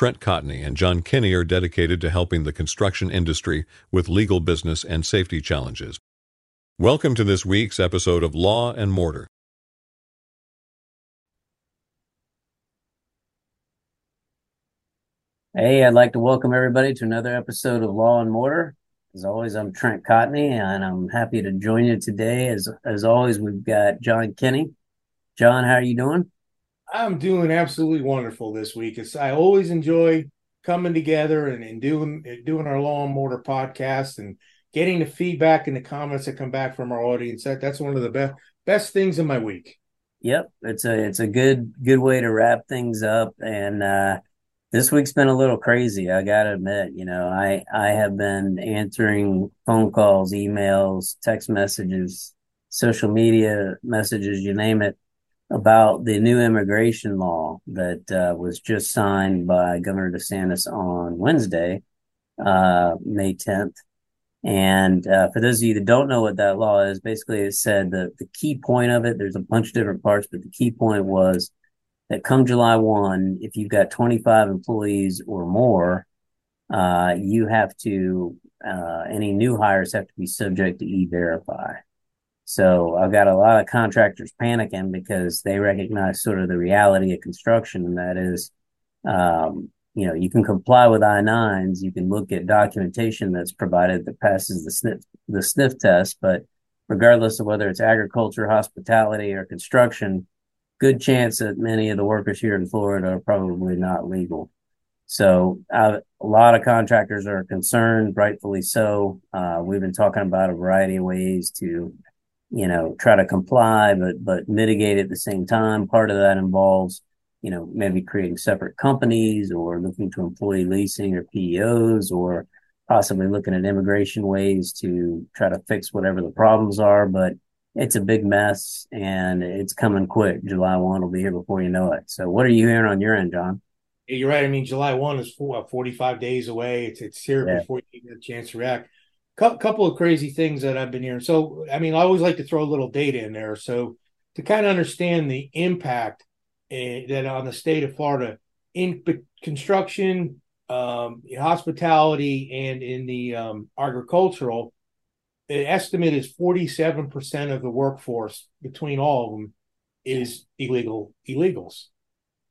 Trent Cotney and John Kenney are dedicated to helping the construction industry with legal business and safety challenges. Welcome to this week's episode of Law and Mortar. Hey, I'd like to welcome everybody to another episode of Law and Mortar. As always, I'm Trent Cotney, and I'm happy to join you today. As as always, we've got John Kenney. John, how are you doing? I'm doing absolutely wonderful this week. It's I always enjoy coming together and, and doing doing our Law and Mortar podcast and getting the feedback and the comments that come back from our audience. That that's one of the best best things in my week. Yep, it's a it's a good good way to wrap things up. And uh, this week's been a little crazy. I gotta admit, you know, I I have been answering phone calls, emails, text messages, social media messages, you name it about the new immigration law that uh, was just signed by Governor DeSantis on Wednesday, uh, May 10th. And uh, for those of you that don't know what that law is, basically it said that the key point of it, there's a bunch of different parts, but the key point was that come July 1, if you've got 25 employees or more, uh, you have to, uh, any new hires have to be subject to e-verify. So I've got a lot of contractors panicking because they recognize sort of the reality of construction, and that is, um, you know, you can comply with I-9s, you can look at documentation that's provided that passes the sniff the sniff test, but regardless of whether it's agriculture, hospitality, or construction, good chance that many of the workers here in Florida are probably not legal. So uh, a lot of contractors are concerned, rightfully so. Uh, we've been talking about a variety of ways to you know, try to comply, but, but mitigate at the same time. Part of that involves, you know, maybe creating separate companies or looking to employee leasing or PEOs or possibly looking at immigration ways to try to fix whatever the problems are. But it's a big mess and it's coming quick. July 1 will be here before you know it. So what are you hearing on your end, John? You're right. I mean, July 1 is 45 days away. It's, it's here yeah. before you get a chance to react couple of crazy things that I've been hearing. So, I mean, I always like to throw a little data in there. So, to kind of understand the impact uh, that on the state of Florida in construction, um, hospitality, and in the um, agricultural, the estimate is 47% of the workforce between all of them is illegal illegals.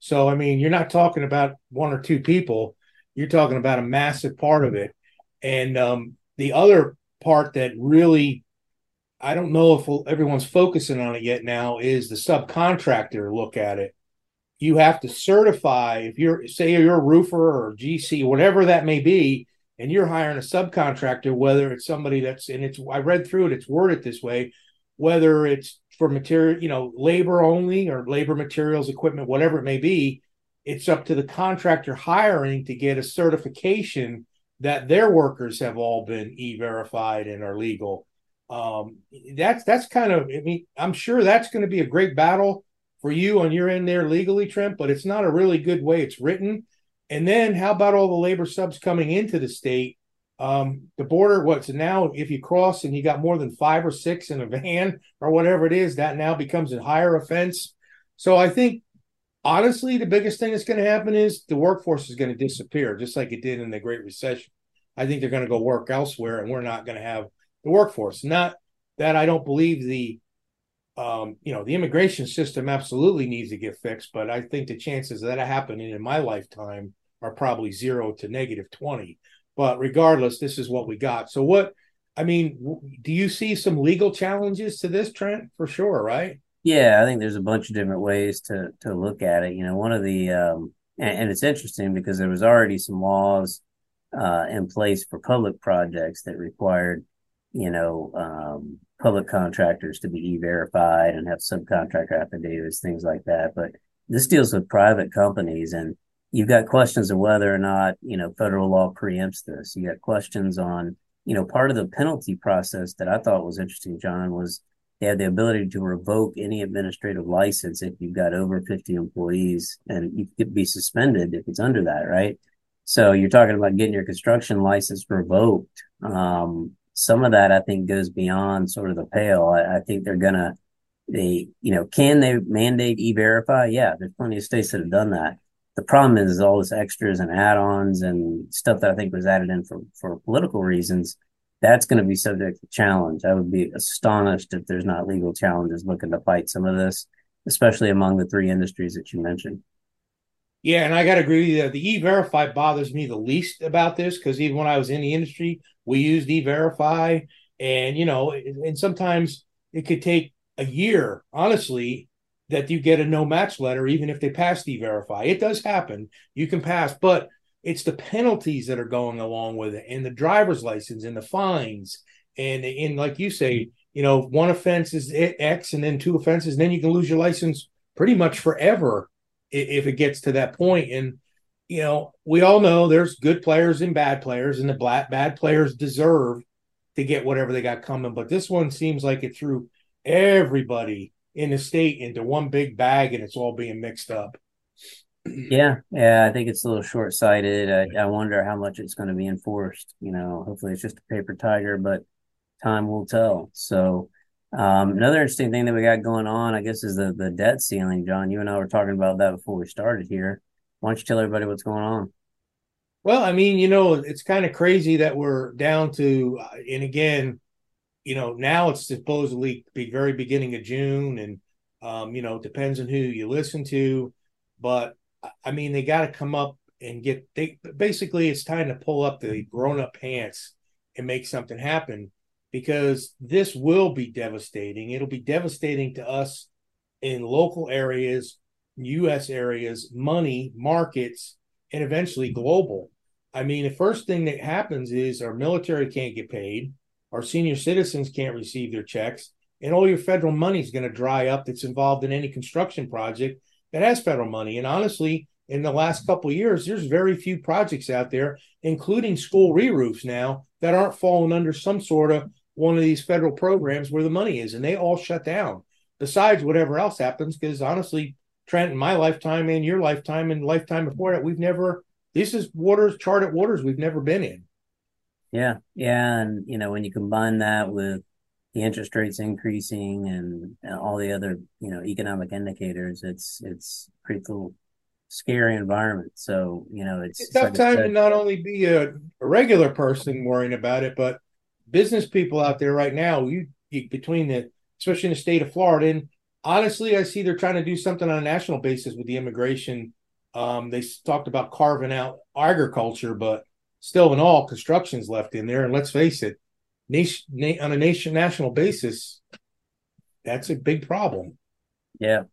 So, I mean, you're not talking about one or two people, you're talking about a massive part of it. And um, the other part that really I don't know if everyone's focusing on it yet now is the subcontractor look at it. You have to certify if you're say you're a roofer or GC, whatever that may be, and you're hiring a subcontractor, whether it's somebody that's and it's I read through it, it's worded this way, whether it's for material, you know, labor only or labor materials, equipment, whatever it may be, it's up to the contractor hiring to get a certification that their workers have all been e-verified and are legal. Um, that's that's kind of I mean I'm sure that's going to be a great battle for you on your end there legally, Trent, but it's not a really good way it's written. And then how about all the labor subs coming into the state? Um, the border, what's now if you cross and you got more than five or six in a van or whatever it is, that now becomes a higher offense. So I think honestly, the biggest thing that's going to happen is the workforce is going to disappear, just like it did in the Great Recession. I think they're going to go work elsewhere, and we're not going to have the workforce. Not that I don't believe the, um, you know, the immigration system absolutely needs to get fixed, but I think the chances of that happening in my lifetime are probably zero to negative twenty. But regardless, this is what we got. So what? I mean, do you see some legal challenges to this, Trent? For sure, right? Yeah, I think there's a bunch of different ways to to look at it. You know, one of the um, and, and it's interesting because there was already some laws uh, in place for public projects that required, you know, um, public contractors to be e-verified and have subcontractor affidavits, things like that. But this deals with private companies, and you've got questions of whether or not you know federal law preempts this. You got questions on, you know, part of the penalty process that I thought was interesting, John, was they have the ability to revoke any administrative license if you've got over 50 employees and you could be suspended if it's under that, right? So you're talking about getting your construction license revoked. Um, some of that I think goes beyond sort of the pale. I, I think they're gonna, they, you know, can they mandate e-verify? Yeah, there's plenty of states that have done that. the problem is all this extras and add-ons and stuff that I think was added in for, for political reasons. That's going to be subject to challenge. I would be astonished if there's not legal challenges looking to fight some of this, especially among the three industries that you mentioned. Yeah, and I got to agree with you. That the E-Verify bothers me the least about this because even when I was in the industry, we used E-Verify, and you know, and sometimes it could take a year, honestly, that you get a no match letter, even if they pass E-Verify. It does happen. You can pass, but it's the penalties that are going along with it, and the driver's license, and the fines, and and like you say, you know, one offense is X, and then two offenses, and then you can lose your license pretty much forever if it gets to that point. And you know, we all know there's good players and bad players, and the black bad players deserve to get whatever they got coming. But this one seems like it threw everybody in the state into one big bag, and it's all being mixed up. Yeah, yeah, I think it's a little short sighted. I, I wonder how much it's going to be enforced. You know, hopefully it's just a paper tiger, but time will tell. So um, another interesting thing that we got going on, I guess, is the the debt ceiling. John, you and I were talking about that before we started here. Why don't you tell everybody what's going on? Well, I mean, you know, it's kind of crazy that we're down to, uh, and again, you know, now it's supposedly be very beginning of June, and um, you know, depends on who you listen to, but I mean, they got to come up and get. They basically, it's time to pull up the grown up pants and make something happen because this will be devastating. It'll be devastating to us in local areas, US areas, money, markets, and eventually global. I mean, the first thing that happens is our military can't get paid, our senior citizens can't receive their checks, and all your federal money is going to dry up that's involved in any construction project that has federal money. And honestly, in the last couple years, there's very few projects out there, including school re-roofs now, that aren't falling under some sort of one of these federal programs where the money is, and they all shut down. Besides whatever else happens, because honestly, Trent, in my lifetime and your lifetime and lifetime before that, we've never. This is waters, charted waters we've never been in. Yeah, yeah, and you know when you combine that with the interest rates increasing and, and all the other you know economic indicators, it's it's pretty cool scary environment. So you know, it's, it's, it's tough like time to not only be a, a, regular person worrying about it, but business people out there right now, you, you between the especially in the state of Florida, and honestly, I see they're trying to do something on a national basis with the immigration. Um, they talked about carving out agriculture, but still, in all, construction's left in there. And let's face it, nation na- on a nation national basis, that's a big problem. Yeah,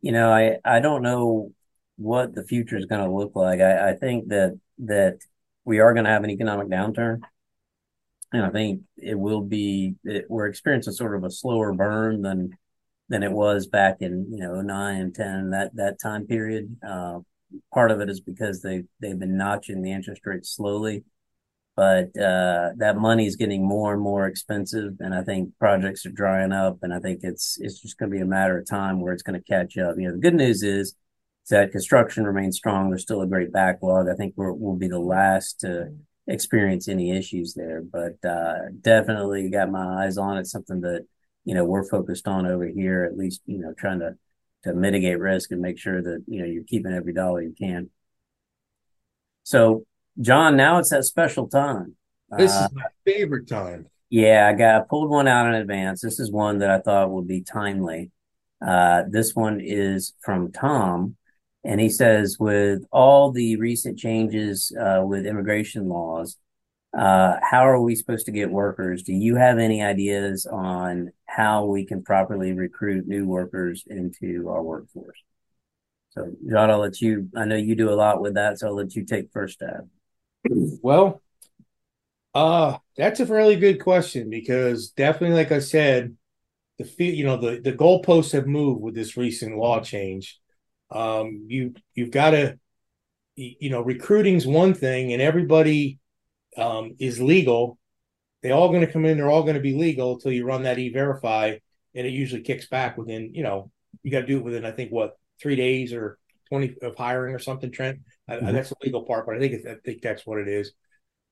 you know, I I don't know what the future is going to look like. I, I think that that we are going to have an economic downturn and I think it will be it, we're experiencing sort of a slower burn than than it was back in you know nine and ten that that time period. Uh, part of it is because they they've been notching the interest rates slowly, but uh, that money is getting more and more expensive, and I think projects are drying up, and I think it's it's just going to be a matter of time where it's going to catch up. You know, the good news is that construction remains strong. There's still a great backlog. I think we're, we'll be the last to experience any issues there. But uh, definitely got my eyes on it. Something that you know we're focused on over here. At least you know trying to to mitigate risk and make sure that you know you're keeping every dollar you can. So, John, now it's that special time. This uh, is my favorite time. Yeah, I got I pulled one out in advance. This is one that I thought would be timely. Uh, this one is from Tom, and he says, with all the recent changes uh, with immigration laws, uh, how are we supposed to get workers? Do you have any ideas on how we can properly recruit new workers into our workforce? So, John, I'll let you. I know you do a lot with that, so I'll let you take first stab. Well, uh, that's a fairly good question because definitely, like I said, the you know the the goalposts have moved with this recent law change. Um, you you've got to, you know, recruiting's one thing, and everybody um, is legal. They all going to come in. They're all going to be legal until you run that e-verify, and it usually kicks back within. You know, you got to do it within I think what three days or twenty of hiring or something. Trent, mm-hmm. I, that's the legal part, but I think I think that's what it is.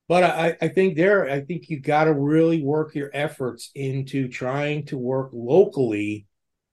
But I, I think there, I think you got to really work your efforts into trying to work locally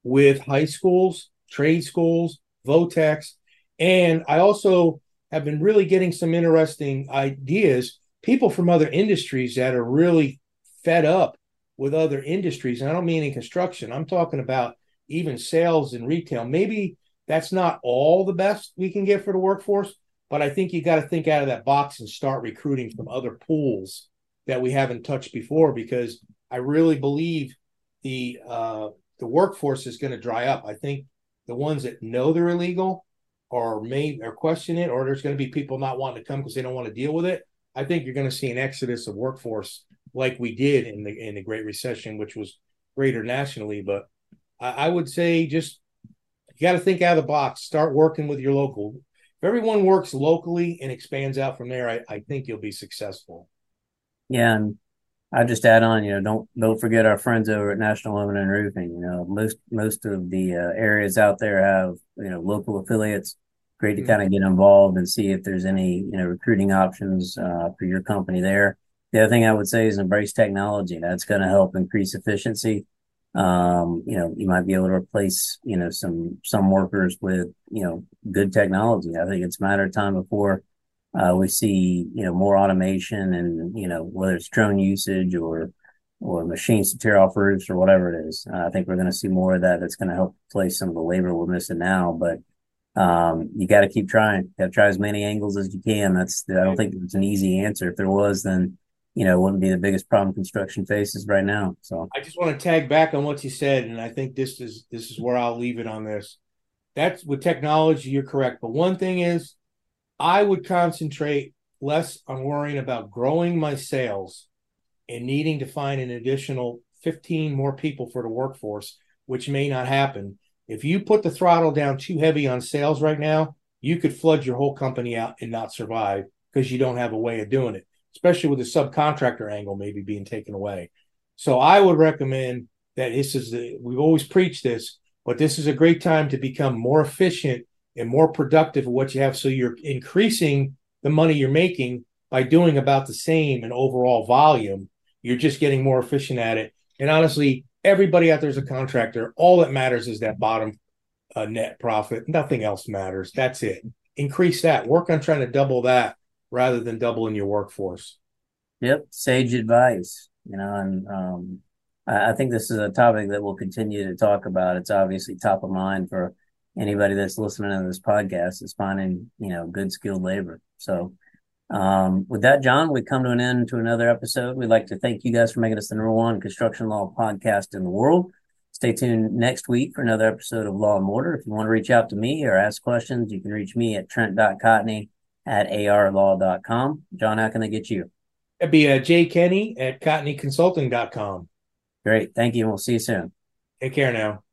with high schools, trade schools, Votex, And I also have been really getting some interesting ideas, people from other industries that are really fed up with other industries. And I don't mean in construction, I'm talking about even sales and retail. Maybe that's not all the best we can get for the workforce, but I think you got to think out of that box and start recruiting from other pools that we haven't touched before because I really believe the uh, the workforce is going to dry up. I think the ones that know they're illegal or may or question it, or there's going to be people not wanting to come because they don't want to deal with it. I think you're going to see an exodus of workforce like we did in the in the Great Recession, which was greater nationally. But I, I would say just you got to think out of the box. Start working with your local. If everyone works locally and expands out from there, I, I think you'll be successful. Yeah, and I just add on, you know, don't don't forget our friends over at National Aluminum and Roofing. You know, most most of the uh, areas out there have you know local affiliates. Great to mm-hmm. kind of get involved and see if there's any you know recruiting options uh, for your company there. The other thing I would say is embrace technology. That's going to help increase efficiency. Um, you know, you might be able to replace you know some some workers with you know good technology. I think it's a matter of time before uh, we see, you know, more automation and, you know, whether it's drone usage or, or machines to tear off roofs or whatever it is. Uh, I think we're going to see more of that. That's going to help replace some of the labor we're missing now. But, um, you got to keep trying. Got to try as many angles as you can. That's, I don't think it's an easy answer. If there was, then, you know, wouldn't be the biggest problem construction faces right now. So I just want to tag back on what you said. And I think this is, this is where I'll leave it on this. That's with technology, you're correct. But one thing is, I would concentrate less on worrying about growing my sales and needing to find an additional 15 more people for the workforce, which may not happen. If you put the throttle down too heavy on sales right now, you could flood your whole company out and not survive because you don't have a way of doing it, especially with the subcontractor angle maybe being taken away. So I would recommend that this is the, we've always preached this, but this is a great time to become more efficient and more productive of what you have. So you're increasing the money you're making by doing about the same in overall volume. You're just getting more efficient at it. And honestly, everybody out there is a contractor. All that matters is that bottom uh, net profit. Nothing else matters. That's it. Increase that. Work on trying to double that rather than doubling your workforce. Yep, sage advice. You know, and um, I, think this is a topic that we'll continue to talk about. It's obviously top of mind for anybody that's listening to this podcast is finding, you know, good skilled labor. So, um, with that, John, we come to an end to another episode. We'd like to thank you guys for making us the number one construction law podcast in the world. Stay tuned next week for another episode of Law and Order. If you want to reach out to me or ask questions, you can reach me at trent.cotney at arlaw.com. John, how can they get you? It'd be uh, Jay Kenney at cotneyconsulting.com. Great. Thank you. We'll see you soon. Take care now.